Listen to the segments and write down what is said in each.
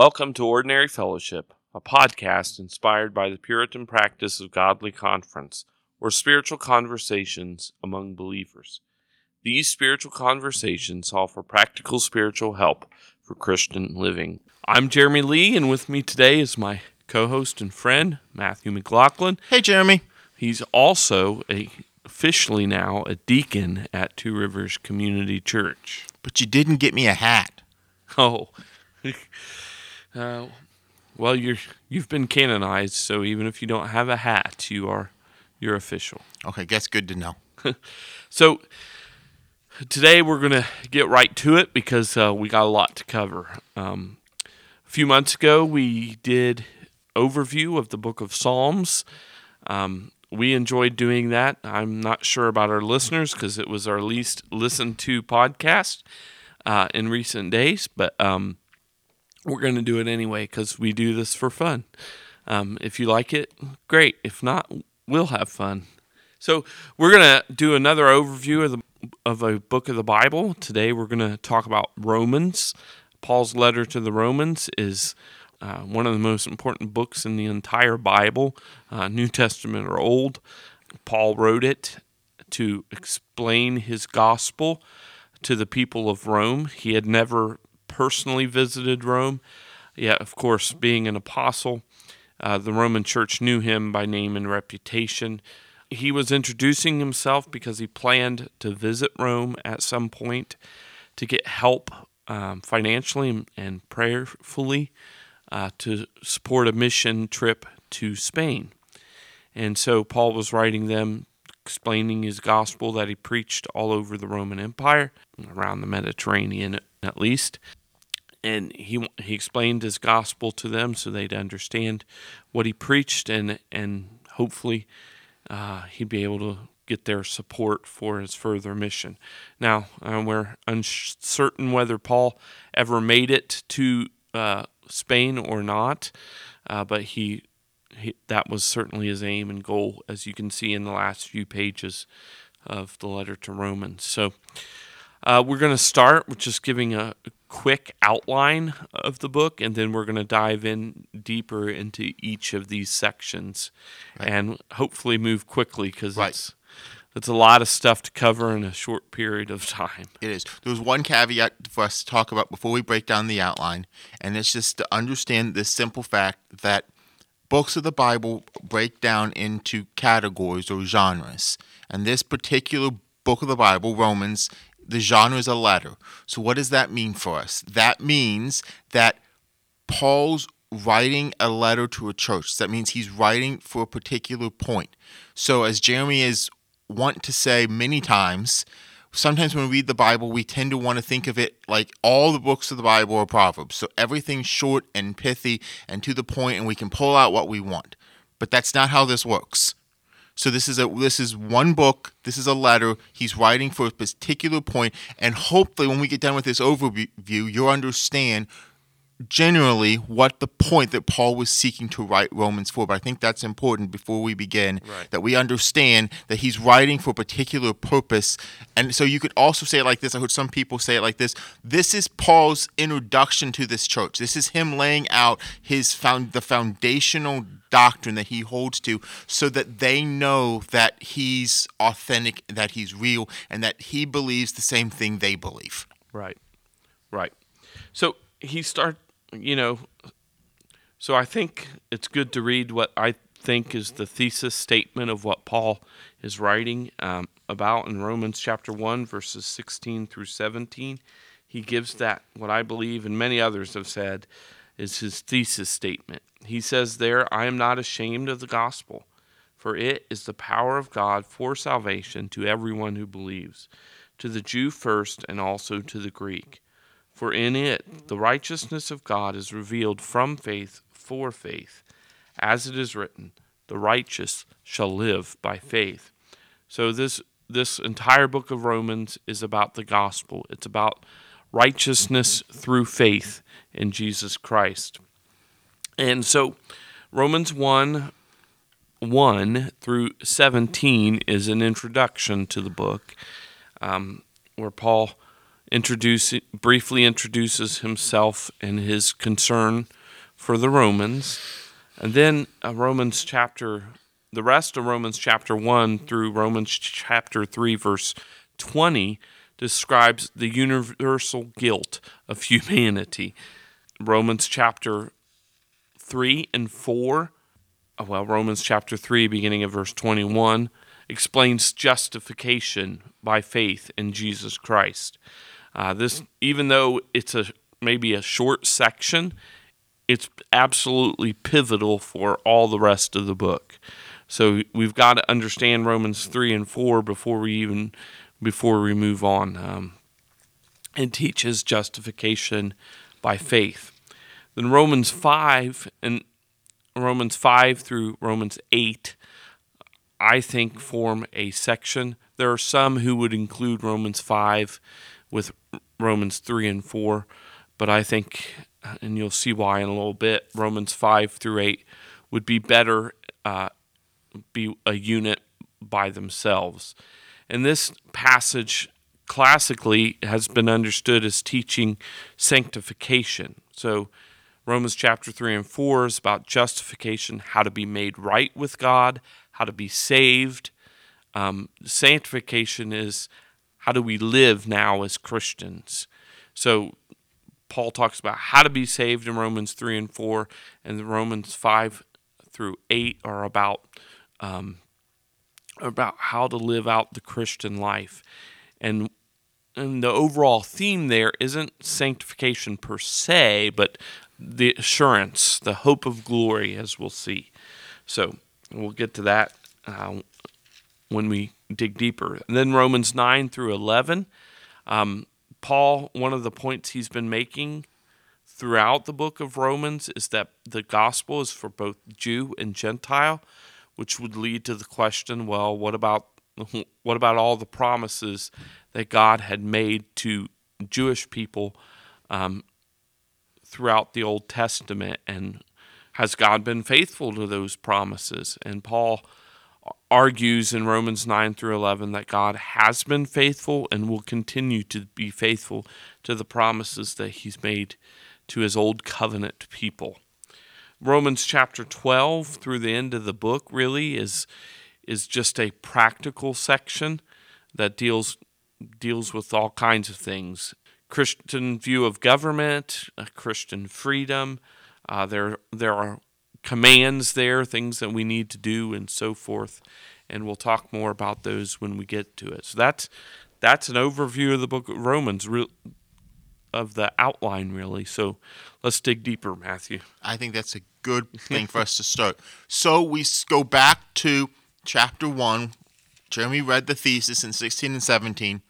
Welcome to Ordinary Fellowship, a podcast inspired by the Puritan practice of godly conference, or spiritual conversations among believers. These spiritual conversations offer practical spiritual help for Christian living. I'm Jeremy Lee, and with me today is my co host and friend, Matthew McLaughlin. Hey, Jeremy. He's also a officially now a deacon at Two Rivers Community Church. But you didn't get me a hat. Oh, uh, well, you're you've been canonized, so even if you don't have a hat, you are you're official. Okay, that's good to know. So today we're gonna get right to it because uh, we got a lot to cover. Um, a few months ago, we did overview of the Book of Psalms. Um, we enjoyed doing that. I'm not sure about our listeners because it was our least listened to podcast uh, in recent days, but um, we're going to do it anyway because we do this for fun. Um, if you like it, great. If not, we'll have fun. So we're going to do another overview of the of a book of the Bible. Today we're going to talk about Romans. Paul's letter to the Romans is uh, one of the most important books in the entire Bible, uh, New Testament or Old. Paul wrote it to explain his gospel to the people of Rome. He had never personally visited Rome, yet, of course, being an apostle, uh, the Roman church knew him by name and reputation. He was introducing himself because he planned to visit Rome at some point to get help um, financially and, and prayerfully uh, to support a mission trip to Spain. And so Paul was writing them, explaining his gospel that he preached all over the Roman Empire, around the Mediterranean at least. And he he explained his gospel to them so they'd understand what he preached, and and hopefully uh, he'd be able to get their support for his further mission. Now uh, we're uncertain whether Paul ever made it to uh, Spain or not, uh, but he, he, that was certainly his aim and goal, as you can see in the last few pages of the letter to Romans. So uh, we're going to start with just giving a quick outline of the book, and then we're going to dive in deeper into each of these sections, Right. and hopefully move quickly because Right. it's it's a lot of stuff to cover in a short period of time. It is. There was one caveat for us to talk about before we break down the outline, and it's just to understand this simple fact that books of the Bible break down into categories or genres. And this particular book of the Bible, Romans, the genre is a letter. So, what does that mean for us? That means that Paul's writing a letter to a church. That means he's writing for a particular point. So, as Jeremy is want to say many times, sometimes when we read the Bible, we tend to want to think of it like all the books of the Bible are Proverbs. So everything's short and pithy and to the point, and we can pull out what we want. But that's not how this works. So this is a this is one book. This is a letter he's writing for a particular point, and hopefully, when we get done with this overview, you'll understand generally what the point that Paul was seeking to write Romans for. But I think that's important before we begin Right. that we understand that he's writing for a particular purpose. And so you could also say it like this. I heard some people say it like this. This is Paul's introduction to this church. This is him laying out his found the foundational doctrine that he holds to so that they know that he's authentic, that he's real, and that he believes the same thing they believe. Right. Right. So he start, you know, so I think it's good to read what I think is the thesis statement of what Paul is writing um, about in Romans chapter 1 verses 16 through 17. He gives that what I believe and many others have said is his thesis statement. He says there, I am not ashamed of the gospel, for it is the power of God for salvation to everyone who believes, to the Jew first and also to the Greek. For in it the righteousness of God is revealed from faith for faith, as it is written, the righteous shall live by faith. So this this entire book of Romans is about the gospel. It's about righteousness through faith in Jesus Christ. And so Romans 1 1 through 17 is an introduction to the book um, where Paul introduce, briefly introduces himself and his concern for the Romans. And then uh, Romans chapter, the rest of Romans chapter 1 through Romans chapter 3, verse 20, describes the universal guilt of humanity. Romans chapter 3 and 4, uh, well, Romans chapter 3, beginning of verse 21, explains justification by faith in Jesus Christ. Uh, this, even though it's a maybe a short section, it's absolutely pivotal for all the rest of the book. So we've got to understand Romans three and four before we even before we move on. Um, and teaches justification by faith. Then Romans five and Romans five through Romans eight, I think form a section. There are some who would include Romans five with Romans 3 and 4, but I think, and you'll see why in a little bit, Romans 5 through 8 would be better, uh, be a unit by themselves. And this passage classically has been understood as teaching sanctification. So, Romans chapter 3 and 4 is about justification, how to be made right with God, how to be saved. Um, sanctification is how do we live now as Christians? So Paul talks about how to be saved in Romans 3 and 4, and Romans 5 through 8 are about um, about how to live out the Christian life. And and the overall theme there isn't sanctification per se, but the assurance, the hope of glory, as we'll see. So we'll get to that uh, when we dig deeper. And then Romans 9 through 11. Um, Paul, one of the points he's been making throughout the book of Romans is that the gospel is for both Jew and Gentile, which would lead to the question, well, what about what about all the promises that God had made to Jewish people um, throughout the Old Testament, and has God been faithful to those promises? And Paul argues in Romans 9 through 11 that God has been faithful and will continue to be faithful to the promises that he's made to his old covenant people. Romans chapter 12 through the end of the book really is is just a practical section that deals deals with all kinds of things. Christian view of government, Christian freedom. Uh, there there are commands there, things that we need to do, and so forth. And we'll talk more about those when we get to it. So that's that's an overview of the book of Romans, of the outline, really. So let's dig deeper, Matthew. I think that's a good thing for us to start. So we go back to chapter one. Jeremy read the thesis in 16 and 17.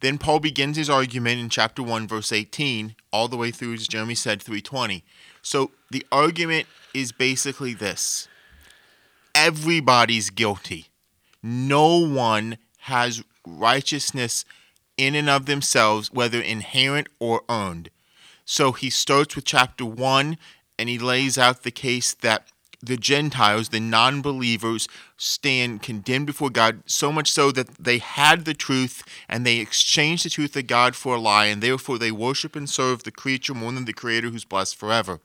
Then Paul begins his argument in chapter 1, verse 18, all the way through, as Jeremy said, 320. So the argument is basically this everybody's guilty. No one has righteousness in and of themselves, whether inherent or earned. So he starts with chapter 1 and he lays out the case that the Gentiles, the non believers, stand condemned before God, so much so that they had the truth and they exchanged the truth of God for a lie, and therefore they worship and serve the creature more than the Creator who's blessed forever.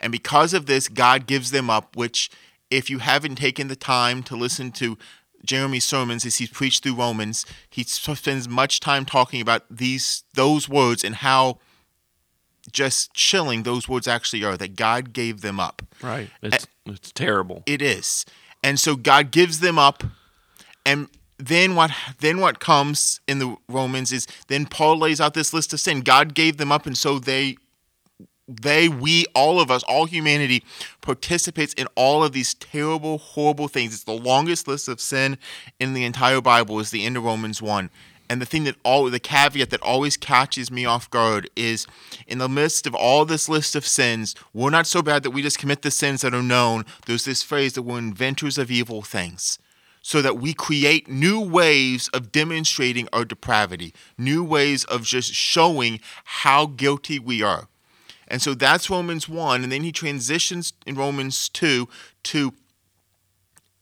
And because of this, God gives them up, which, if you haven't taken the time to listen to Jeremy's sermons as he's preached through Romans, he spends much time talking about these those words and how just chilling those words actually are that God gave them up. Right. It's it's terrible. It is. And so God gives them up and then what then what comes in the Romans is then Paul lays out this list of sin. God gave them up and so they they, we, all of us, all humanity participates in all of these terrible, horrible things. It's the longest list of sin in the entire Bible is the end of Romans 1. And the thing that all the caveat that always catches me off guard is in the midst of all this list of sins, we're not so bad that we just commit the sins that are known. There's this phrase that we're inventors of evil things. So that we create new ways of demonstrating our depravity, new ways of just showing how guilty we are. And so that's Romans 1. And then he transitions in Romans 2 to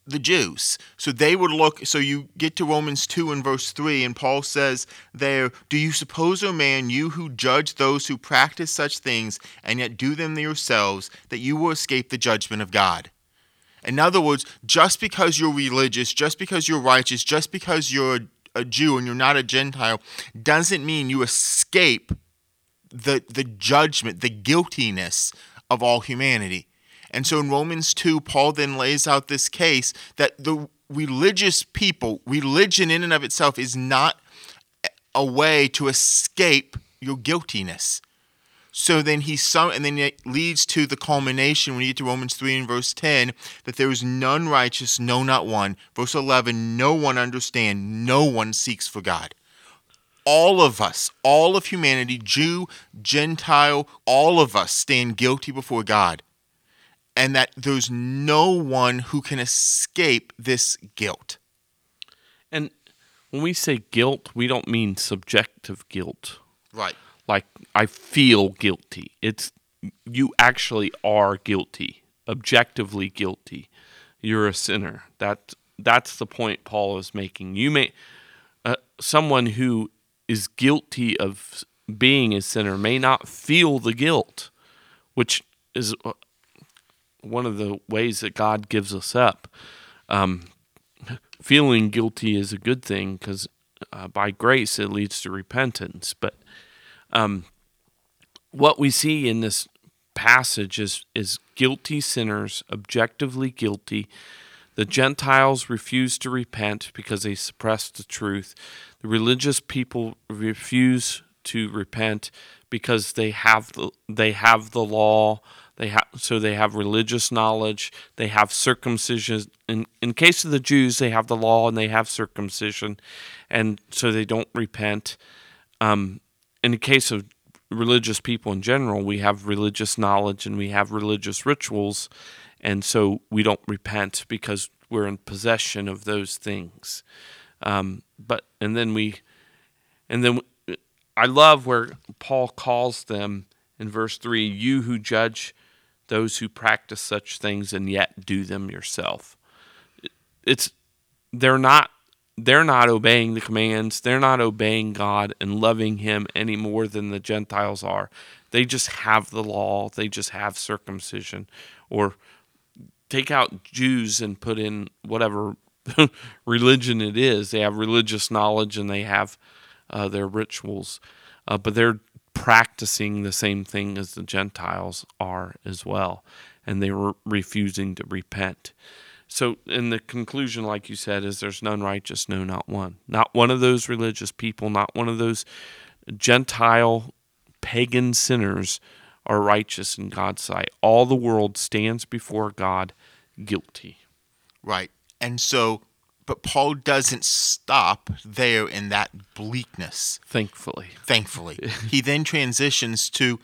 the Jews. So they would look, so you get to Romans 2 and verse 3, and Paul says there, Do you suppose, O man, you who judge those who practice such things and yet do them yourselves, that you will escape the judgment of God? In other words, just because you're religious, just because you're righteous, just because you're a Jew and you're not a Gentile, doesn't mean you escape the, the judgment, the guiltiness of all humanity. And so in Romans 2, Paul then lays out this case that the religious people, religion in and of itself is not a way to escape your guiltiness. So then he some and then it leads to the culmination when you get to Romans 3 and verse 10 that there is none righteous, no not one. Verse 11, no one understand, no one seeks for God. All of us, all of humanity, Jew, Gentile, all of us stand guilty before God and that there's no one who can escape this guilt. And when we say guilt, we don't mean subjective guilt. Right. Like I feel guilty. It's you actually are guilty, objectively guilty. You're a sinner. That that's the point Paul is making. You may uh, someone who is guilty of being a sinner may not feel the guilt, which is uh, one of the ways that God gives us up. Um, feeling guilty is a good thing because uh, by grace it leads to repentance. But um, what we see in this passage is is guilty sinners, objectively guilty. The Gentiles refuse to repent because they suppress the truth. The religious people refuse to repent because they have the they have the law they have so they have religious knowledge. They have circumcision. In in case of the Jews, they have the law and they have circumcision, and so they don't repent. Um, in the case of religious people in general, we have religious knowledge and we have religious rituals, and so we don't repent because we're in possession of those things. Um, but and then we, and then I love where Paul calls them in verse three, "You who judge." Those who practice such things and yet do them yourself. It's they're not they're not obeying the commands. They're not obeying God and loving him any more than the Gentiles are. They just have the law. They just have circumcision or take out Jews and put in whatever religion it is. They have religious knowledge and they have uh, their rituals, uh, but they're practicing the same thing as the Gentiles are as well, and they were refusing to repent. So, in the conclusion, like you said, is there's none righteous, no, not one. Not one of those religious people, not one of those Gentile pagan sinners are righteous in God's sight. All the world stands before God guilty. Right. And so but Paul doesn't stop there in that bleakness. Thankfully. Thankfully. he then transitions to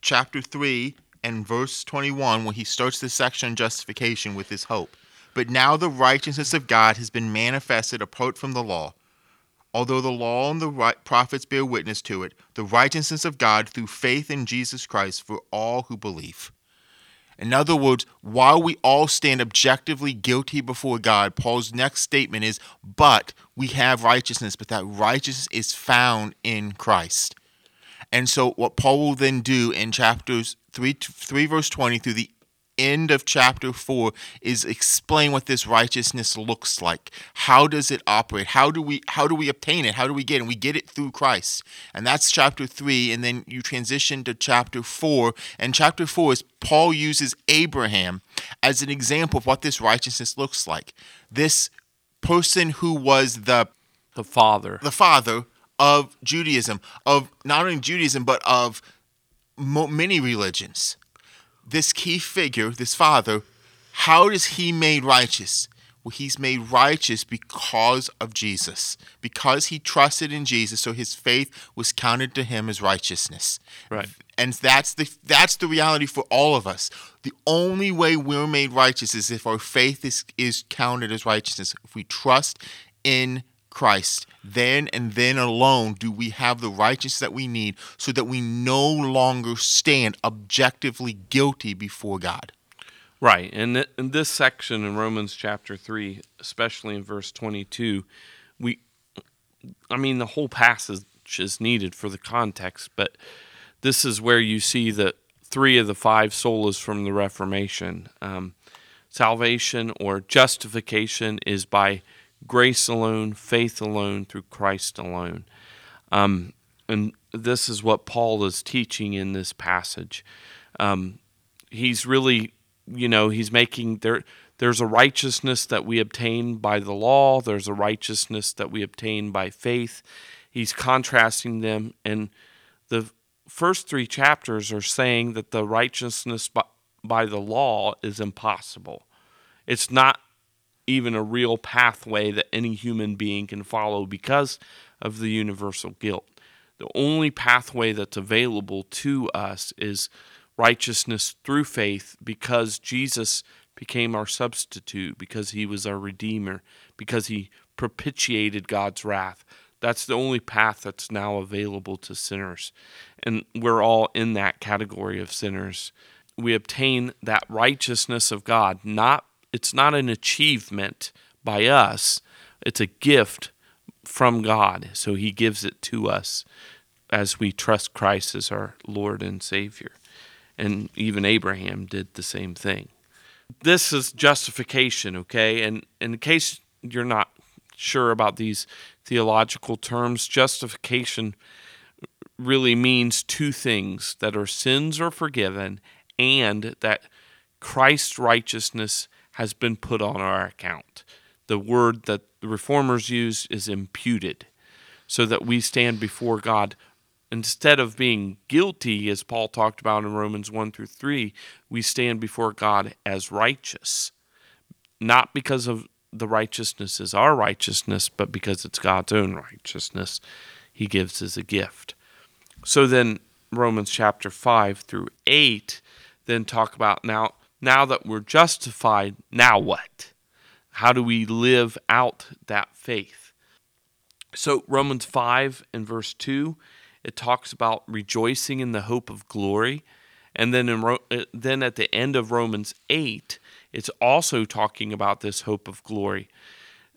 chapter 3 and verse 21 when he starts this section on justification with his hope. But now the righteousness of God has been manifested apart from the law. Although the law and the right prophets bear witness to it, the righteousness of God through faith in Jesus Christ for all who believe. In other words, while we all stand objectively guilty before God, Paul's next statement is, but we have righteousness, but that righteousness is found in Christ. And so, what Paul will then do in chapters 3, 3 verse 20 through the end of chapter 4 is explain what this righteousness looks like. How does it operate? How do we how do we obtain it? How do we get it? And we get it through christ. And that's chapter 3 and then you transition to chapter 4 and chapter 4 is paul uses abraham as an example of what this righteousness looks like. This person who was the the father. the father of judaism of not only judaism but of many religions this key figure, this father, how is he made righteous? Well, he's made righteous because of Jesus, because he trusted in Jesus, so his faith was counted to him as righteousness. Right. And that's the that's the reality for all of us. The only way we're made righteous is if our faith is is counted as righteousness. If we trust in Christ, then and then alone do we have the righteousness that we need so that we no longer stand objectively guilty before God. Right. And th- in this section in Romans chapter 3, especially in verse 22, we I mean the whole passage is needed for the context, but this is where you see the three of the five solas from the Reformation. Um, salvation or justification is by grace alone, faith alone, through Christ alone. Um, and this is what Paul is teaching in this passage. Um, he's really, you know, he's making there. There's a righteousness that we obtain by the law. There's a righteousness that we obtain by faith. He's contrasting them, and the first three chapters are saying that the righteousness by, by the law is impossible. It's not even a real pathway that any human being can follow because of the universal guilt. The only pathway that's available to us is righteousness through faith because Jesus became our substitute, because he was our redeemer, because he propitiated God's wrath. That's the only path that's now available to sinners. And we're all in that category of sinners. We obtain that righteousness of God. Not it's not an achievement by us. It's a gift from God. So he gives it to us as we trust Christ as our Lord and Savior. And even Abraham did the same thing. This is justification, okay? And in case you're not sure about these theological terms, justification really means two things that our sins are forgiven and that Christ's righteousness has been put on our account. The word that the reformers use is imputed, so that we stand before God. Instead of being guilty, as Paul talked about in Romans 1 through 3, we stand before God as righteous. Not because of the righteousness is our righteousness, but because it's God's own righteousness he gives as a gift. So then Romans chapter 5 through 8 then talk about now now that we're justified, now what? How do we live out that faith? So Romans 5 and verse 2 it talks about rejoicing in the hope of glory. And then in, uh, then at the end of Romans 8 it's also talking about this hope of glory.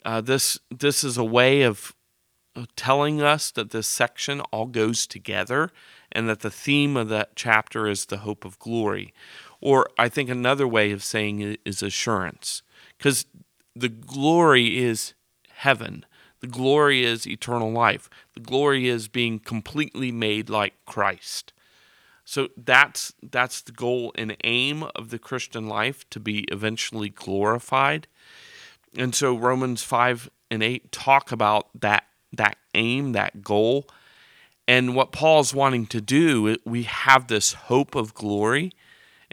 Uh, this this is a way of telling us that this section all goes together and that the theme of that chapter is the hope of glory. Or I think another way of saying it is assurance. Because the glory is heaven. The glory is eternal life. The glory is being completely made like Christ. So that's that's the goal and aim of the Christian life to be eventually glorified. And so Romans 5 and 8 talk about that that aim, that goal. And what Paul's wanting to do, we have this hope of glory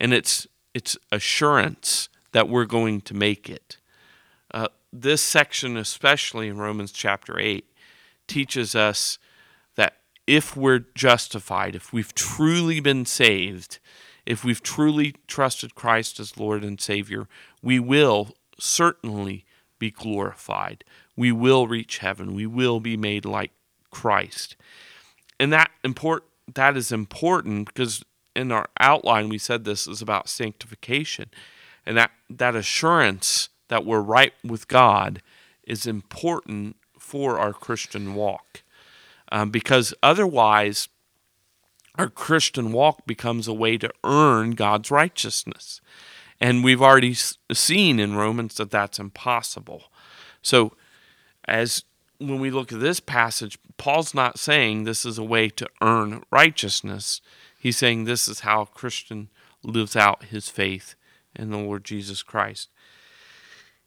and it's it's assurance that we're going to make it. Uh, this section, especially in Romans chapter 8, teaches us that if we're justified, if we've truly been saved, if we've truly trusted Christ as Lord and Savior, we will certainly be glorified. We will reach heaven. We will be made like Christ. And that import that is important because in our outline we said this is about sanctification. And that, that assurance that we're right with God is important for our Christian walk um, because otherwise, our Christian walk becomes a way to earn God's righteousness. And we've already seen in Romans that that's impossible. So, as when we look at this passage, Paul's not saying this is a way to earn righteousness. He's saying this is how a Christian lives out his faith in the Lord Jesus Christ.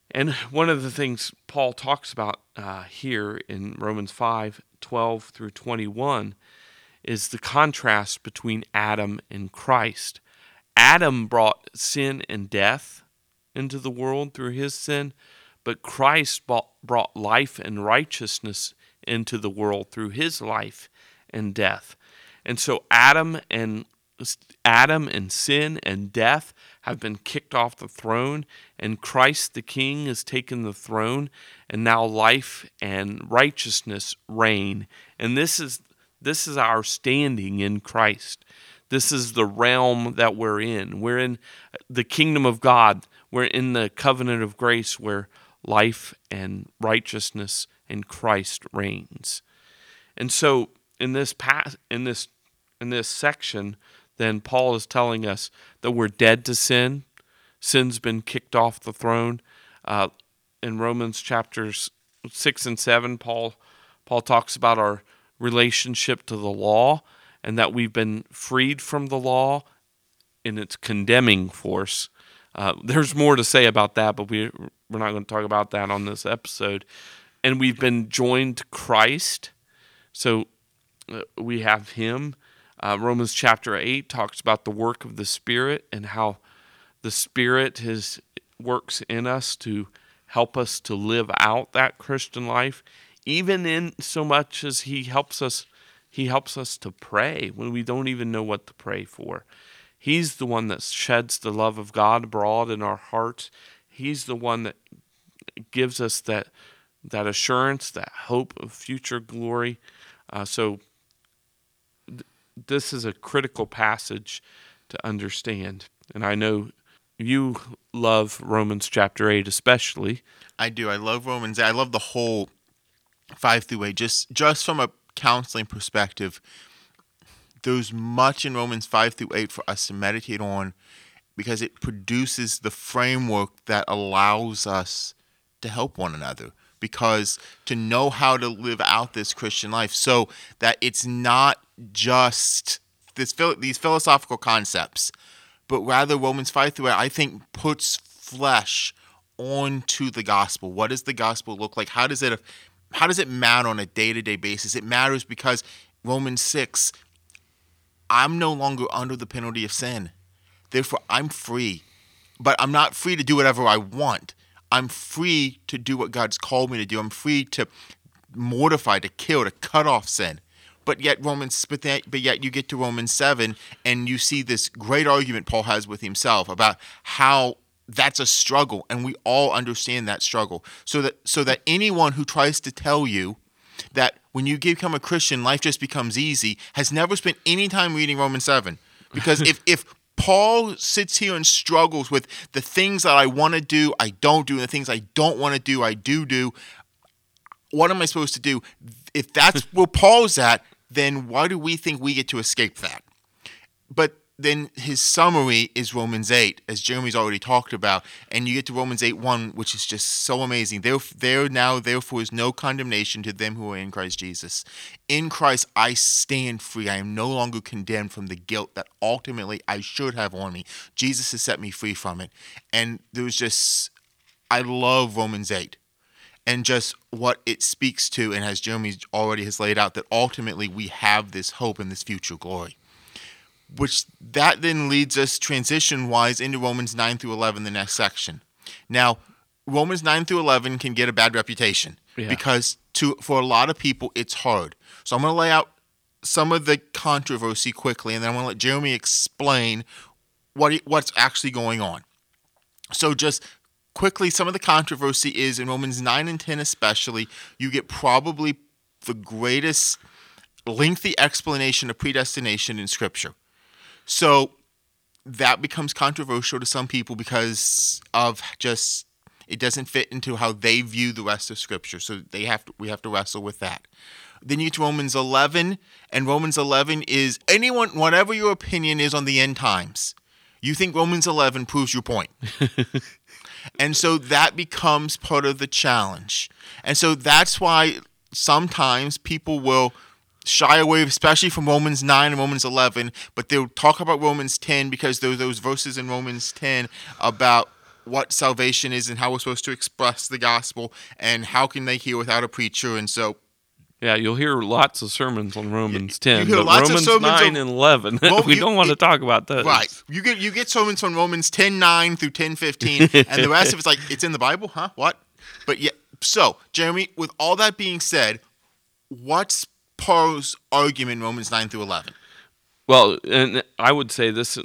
And one of the things Paul talks about uh, here in Romans 5 12 through 21 is the contrast between Adam and Christ. Adam brought sin and death into the world through his sin, but Christ brought life and righteousness into the world through his life and death. And so Adam and Adam and sin and death have been kicked off the throne, and Christ the King has taken the throne, and now life and righteousness reign. And this is this is our standing in Christ. This is the realm that we're in. We're in the kingdom of God. We're in the covenant of grace where life and righteousness and Christ reigns. And so in this path in this in this section, then Paul is telling us that we're dead to sin. Sin's been kicked off the throne. Uh, in Romans chapters six and seven, Paul Paul talks about our relationship to the law and that we've been freed from the law in its condemning force. Uh, there's more to say about that, but we we're not going to talk about that on this episode. And we've been joined to Christ, so uh, we have Him. Uh, Romans chapter eight talks about the work of the Spirit and how the Spirit His works in us to help us to live out that Christian life even in so much as he helps us he helps us to pray when we don't even know what to pray for. He's the one that sheds the love of god abroad in our hearts. He's the one that gives us that that assurance that hope of future glory. Uh, so this is a critical passage to understand and i know you love romans chapter 8 especially I do. I love Romans. I love the whole five through eight. Just just from a counseling perspective, there's much in Romans five through eight for us to meditate on because it produces the framework that allows us to help one another. Because to know how to live out this Christian life, so that it's not just this these philosophical concepts, but rather Romans five through eight, I think puts flesh onto the gospel. What does the gospel look like? How does it how does it matter on a day-to-day basis? It matters because Romans 6 I'm no longer under the penalty of sin. Therefore I'm free. But I'm not free to do whatever I want. I'm free to do what God's called me to do. I'm free to mortify, to kill, to cut off sin. But yet Romans but, that, but yet you get to Romans 7 and you see this great argument Paul has with himself about how that's a struggle and we all understand that struggle so that so that anyone who tries to tell you that when you become a christian life just becomes easy has never spent any time reading romans 7 because if if paul sits here and struggles with the things that i want to do i don't do and the things i don't want to do i do do. What am i supposed to do? If that's where paul's at then why do we think we get to escape that? But then his summary is Romans 8, as Jeremy's already talked about. And you get to Romans 8 1, which is just so amazing. There, there now, therefore, is no condemnation to them who are in Christ Jesus. In Christ, I stand free. I am no longer condemned from the guilt that ultimately I should have on me. Jesus has set me free from it. And there was just, I love Romans 8 and just what it speaks to, and as Jeremy already has laid out, that ultimately we have this hope and this future glory which that then leads us transition wise into Romans 9 through 11, the next section. Now, Romans 9 through 11 can get a bad reputation yeah. because to for a lot of people it's hard. So I'm going to lay out some of the controversy quickly and then I'm going to let Jeremy explain what what's actually going on. So just quickly some of the controversy is in Romans 9 and 10 especially, you get probably the greatest lengthy explanation of predestination in scripture. So that becomes controversial to some people because of just it doesn't fit into how they view the rest of scripture. So they have to, we have to wrestle with that. Then you get to Romans 11, and Romans 11 is anyone, whatever your opinion is on the end times, you think Romans 11 proves your point. and so that becomes part of the challenge. And so that's why sometimes people will shy away, especially from Romans 9 and Romans 11, but they'll talk about Romans 10 because there are those verses in Romans 10 about what salvation is and how we're supposed to express the gospel and how can they hear without a preacher. And so yeah, you'll hear lots of sermons on Romans ten, but Romans nine on, and eleven, we you, don't want to talk about those. Right. You get you get sermons on Romans 10, 9 through 10, 15, and the rest of it's like it's in the Bible, huh? What? But yeah. So, Jeremy, with all that being said, what's Paul's argument in Romans 9 through 11? Well, and I would say this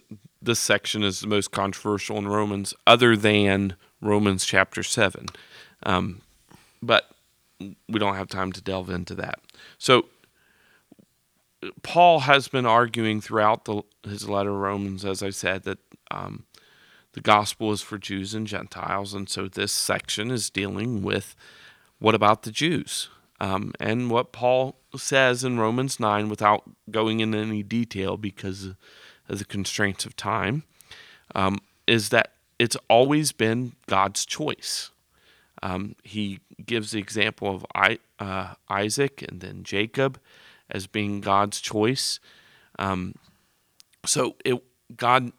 this section is the most controversial in Romans, other than Romans chapter 7. Um, but we don't have time to delve into that. So, Paul has been arguing throughout the, his letter Romans, as I said, that um, the gospel is for Jews and Gentiles, and so this section is dealing with what about the Jews? Um, and what Paul says in Romans 9, without going into any detail because of the constraints of time, um, is that it's always been God's choice. Um, he gives the example of I, uh, Isaac and then Jacob as being God's choice. Um, so it God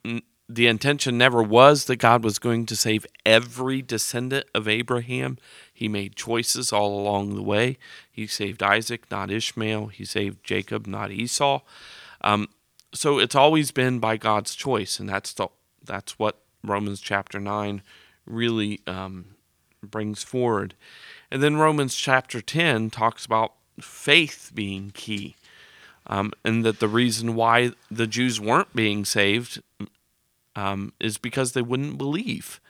the intention never was that God was going to save every descendant of Abraham. He made choices all along the way. He saved Isaac, not Ishmael. He saved Jacob, not Esau. Um, so it's always been by God's choice, and that's the that's what Romans chapter nine really um, brings forward. And then Romans chapter ten talks about faith being key. Um, and that the reason why the Jews weren't being saved um, is because they wouldn't believe.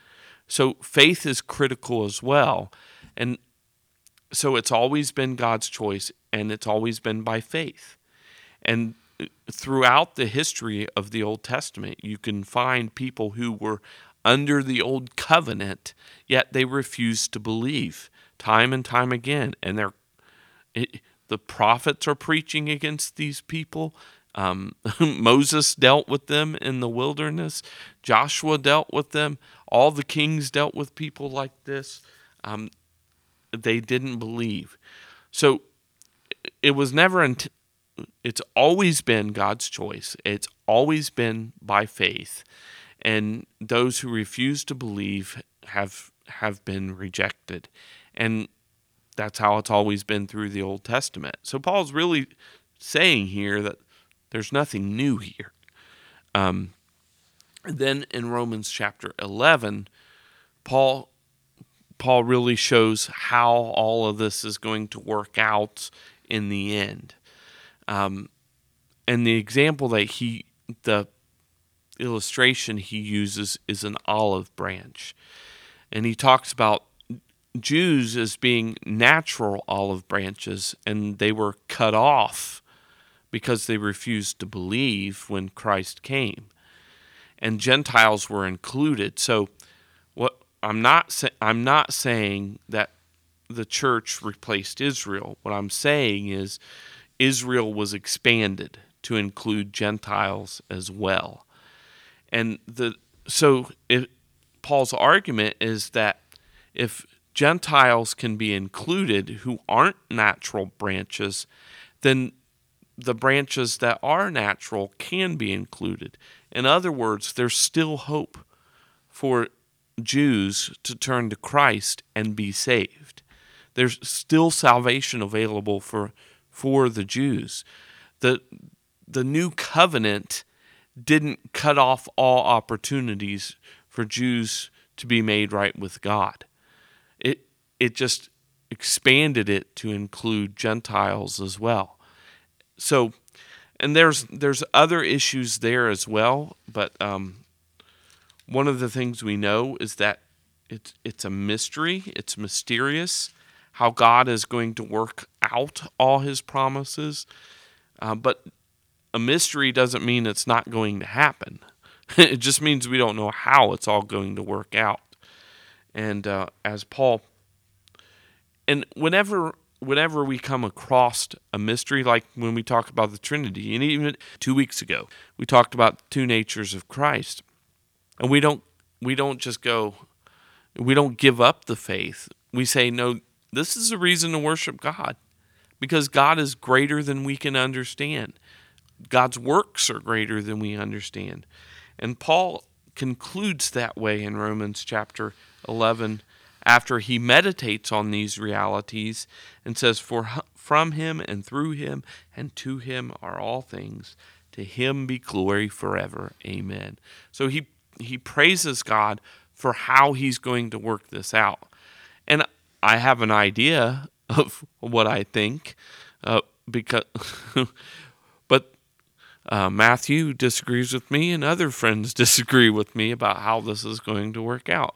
So faith is critical as well. And so it's always been God's choice and it's always been by faith. And throughout the history of the Old Testament, you can find people who were under the old covenant, yet they refused to believe time and time again. And they're, it, the prophets are preaching against these people. Um, Moses dealt with them in the wilderness. Joshua dealt with them. All the kings dealt with people like this. Um, they didn't believe. So it was never, int- it's always been God's choice. It's always been by faith. And those who refuse to believe have have been rejected. And that's how it's always been through the Old Testament. So Paul's really saying here that there's nothing new here. Um, then in Romans chapter 11, Paul Paul really shows how all of this is going to work out in the end. Um, and the example that he, the illustration he uses is an olive branch. And he talks about Jews as being natural olive branches, and they were cut off because they refused to believe when Christ came. And Gentiles were included. So I'm not I'm not saying that the church replaced Israel. What I'm saying is Israel was expanded to include Gentiles as well. And the so if Paul's argument is that if Gentiles can be included who aren't natural branches, then the branches that are natural can be included. In other words, there's still hope for Jews to turn to Christ and be saved. There's still salvation available for for the Jews. The the new covenant didn't cut off all opportunities for Jews to be made right with God. It it just expanded it to include Gentiles as well so and there's there's other issues there as well but um, one of the things we know is that it's it's a mystery. It's mysterious how god is going to work out all his promises. Uh, but a mystery doesn't mean it's not going to happen. It just means we don't know how it's all going to work out. And uh, as paul and whenever whenever we come across a mystery, like when we talk about the Trinity, and even two weeks ago, we talked about two natures of Christ, and we don't we don't just go, we don't give up the faith. We say, no, this is a reason to worship God, because God is greater than we can understand. God's works are greater than we understand, and Paul concludes that way in Romans chapter eleven after he meditates on these realities and says, For from him and through him and to him are all things. To him be glory forever. Amen. So he, he praises God for how he's going to work this out. And I have an idea of what I think, uh, because, but uh, Matthew disagrees with me, and other friends disagree with me about how this is going to work out.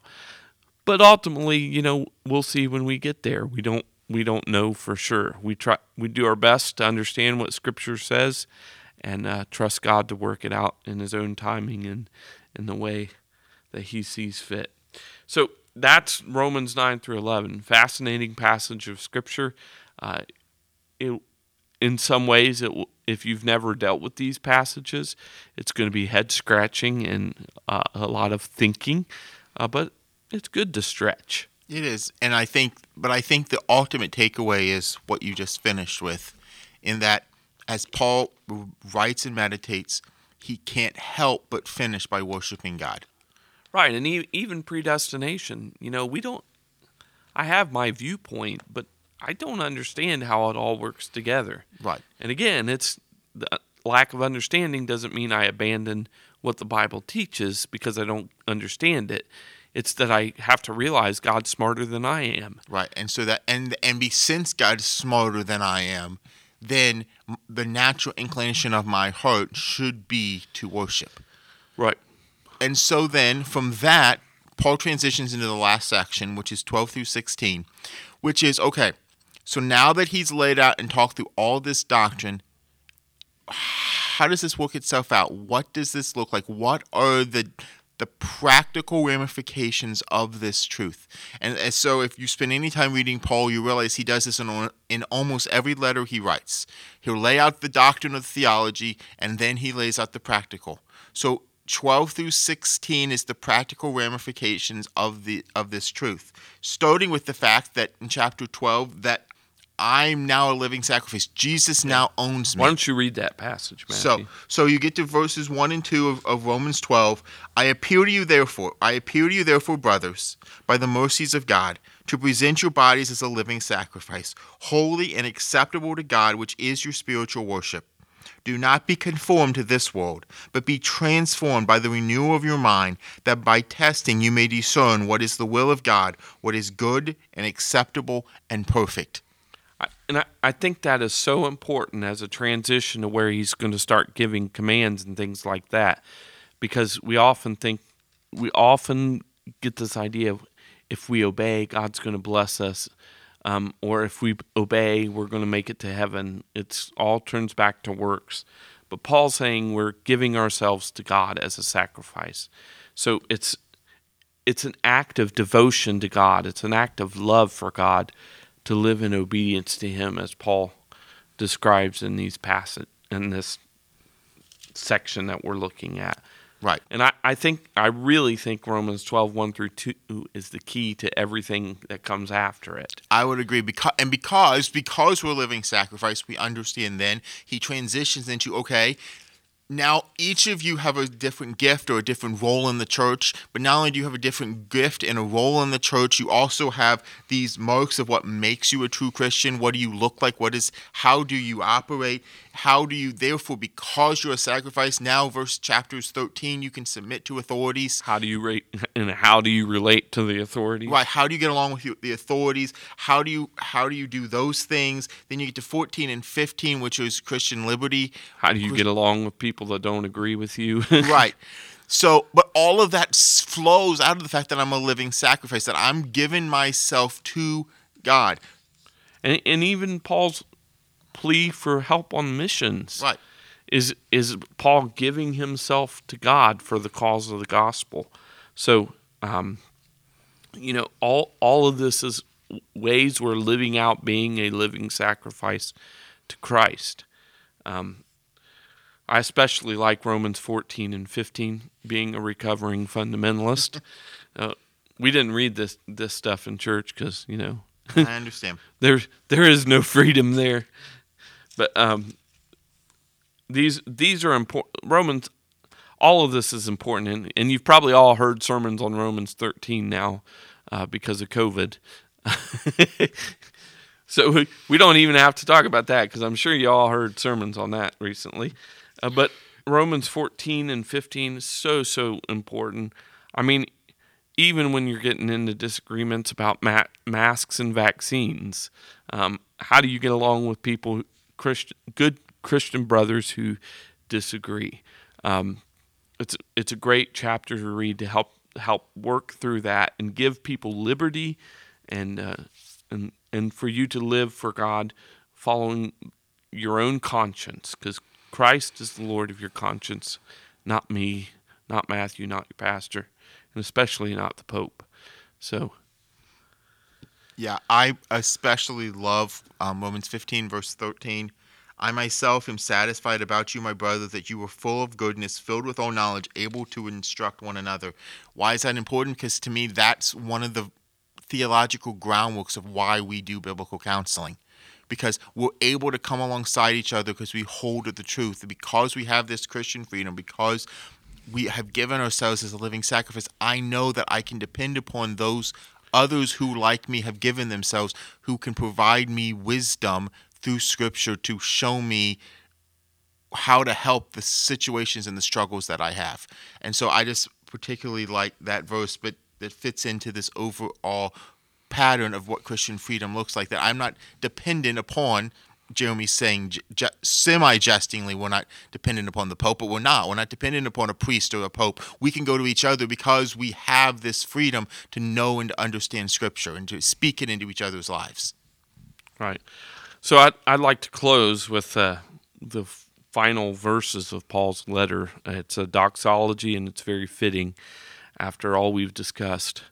But ultimately, you know, we'll see when we get there. We don't we don't know for sure. We try we do our best to understand what Scripture says, and uh, trust God to work it out in His own timing and in the way that He sees fit. So that's Romans nine through eleven. Fascinating passage of Scripture. Uh, it, in some ways, it, if you've never dealt with these passages, it's going to be head scratching and uh, a lot of thinking, uh, but it's good to stretch. It is, and I think, but I think the ultimate takeaway is what you just finished with, in that as Paul writes and meditates, he can't help but finish by worshiping God. Right, and even predestination, you know, we don't. I have my viewpoint, but I don't understand how it all works together. Right. And again, it's the lack of understanding doesn't mean I abandon what the Bible teaches because I don't understand it. It's that I have to realize God's smarter than I am. Right. And so that and and be since God's smarter than I am, then the natural inclination of my heart should be to worship. Right. And so then from that Paul transitions into the last section, which is 12 through 16, which is okay, so now that he's laid out and talked through all this doctrine, how does this work itself out? What does this look like? What are the the practical ramifications of this truth? And, and so, if you spend any time reading Paul, you realize he does this in, in almost every letter he writes. He'll lay out the doctrine of theology, and then he lays out the practical. So 12 through 16 is the practical ramifications of the of this truth starting with the fact that in chapter 12 that I'm now a living sacrifice. Jesus now owns me. Why don't you read that passage, Matthew? So, so you get to verses 1 and 2 of, of Romans 12. I appeal to you, therefore, I appeal to you, therefore, brothers, by the mercies of God, to present your bodies as a living sacrifice, holy and acceptable to God, which is your spiritual worship. Do not be conformed to this world, but be transformed by the renewal of your mind, that by testing you may discern what is the will of God, what is good and acceptable and perfect and I, I think that is so important as a transition to where he's going to start giving commands and things like that because we often think we often get this idea of if we obey god's going to bless us um, or if we obey we're going to make it to heaven. It's all turns back to works. But paul's saying we're giving ourselves to god as a sacrifice. So it's it's an act of devotion to god. It's an act of love for god to live in obedience to Him, as Paul describes in these passage in this section that we're looking at. Right. And I, I think I really think Romans 12, 1 through 2 is the key to everything that comes after it. I would agree because and because because we're living sacrifice, we understand then he transitions into okay, now each of you have a different gift or a different role in the church but not only do you have a different gift and a role in the church you also have these marks of what makes you a true christian what do you look like what is how do you operate how do you therefore because you're a sacrifice now verse chapters 13 you can submit to authorities? How do you rate and how do you relate to the authorities? Right how do you get along with the authorities? How do you how do you do those things? Then you get to 14 and 15 which is christian liberty. How do you get along with people that don't agree with you? Right. So, but all of that flows out of the fact that I'm a living sacrifice, that I'm giving myself to God. And, and even Paul's plea for help on missions. Right. Is is Paul giving himself to God for the cause of the gospel? So, um, you know, all all of this is ways we're living out being a living sacrifice to Christ. Um, I especially like Romans 14 and 15, being a recovering fundamentalist. uh, we didn't read this this stuff in church because you know I understand. there there is no freedom there. But um, these these are important. Romans, all of this is important, and, and you've probably all heard sermons on Romans 13 now uh, because of COVID. so we, we don't even have to talk about that because I'm sure you all heard sermons on that recently. Uh, but Romans 14 and 15 so so important. I mean, even when you're getting into disagreements about ma- masks and vaccines, um, how do you get along with people Christian, good Christian brothers who disagree. Um, it's it's a great chapter to read to help help work through that and give people liberty and uh, and and for you to live for God following your own conscience because Christ is the Lord of your conscience, not me, not Matthew, not your pastor, and especially not the Pope. So, yeah, I especially love um, Romans 15, verse 13. I myself am satisfied about you, my brother, that you were full of goodness, filled with all knowledge, able to instruct one another. Why is that important? Because to me, that's one of the theological groundworks of why we do biblical counseling. Because we're able to come alongside each other because we hold to the truth. Because we have this Christian freedom, because we have given ourselves as a living sacrifice, I know that I can depend upon those others who, like me, have given themselves, who can provide me wisdom through Scripture to show me how to help the situations and the struggles that I have. And so I just particularly like that verse, but that fits into this overall pattern of what Christian freedom looks like. That I'm not dependent upon. Jeremy's saying j- semi jestingly, we're not dependent upon the Pope, but we're not. We're not dependent upon a priest or a Pope. We can go to each other because we have this freedom to know and to understand Scripture and to speak it into each other's lives. Right. So I'd, I'd like to close with uh, the final verses of Paul's letter. It's a doxology and it's very fitting after all we've discussed.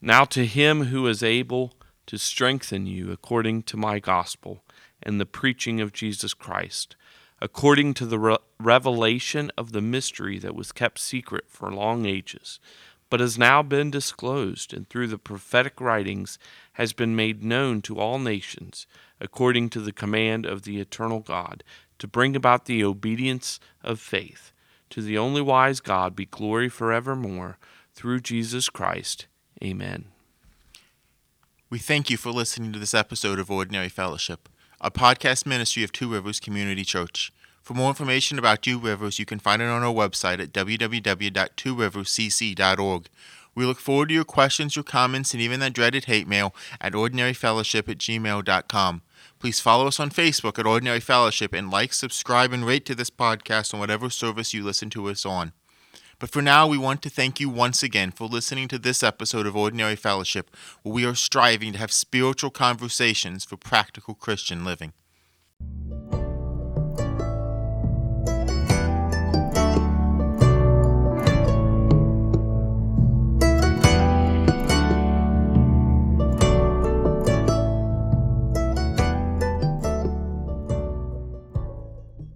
Now to him who is able to strengthen you according to my gospel and the preaching of Jesus Christ, according to the re- revelation of the mystery that was kept secret for long ages, but has now been disclosed and through the prophetic writings has been made known to all nations, according to the command of the eternal God, to bring about the obedience of faith. To the only wise God be glory forevermore, through Jesus Christ. Amen. We thank you for listening to this episode of Ordinary Fellowship, a podcast ministry of Two Rivers Community Church. For more information about Two Rivers, you can find it on our website at www.tworiverscc.org. We look forward to your questions, your comments, and even that dreaded hate mail at ordinaryfellowship at gmail.com. Please follow us on Facebook at Ordinary Fellowship and like, subscribe, and rate to this podcast on whatever service you listen to us on. But for now, we want to thank you once again for listening to this episode of Ordinary Fellowship, where we are striving to have spiritual conversations for practical Christian living.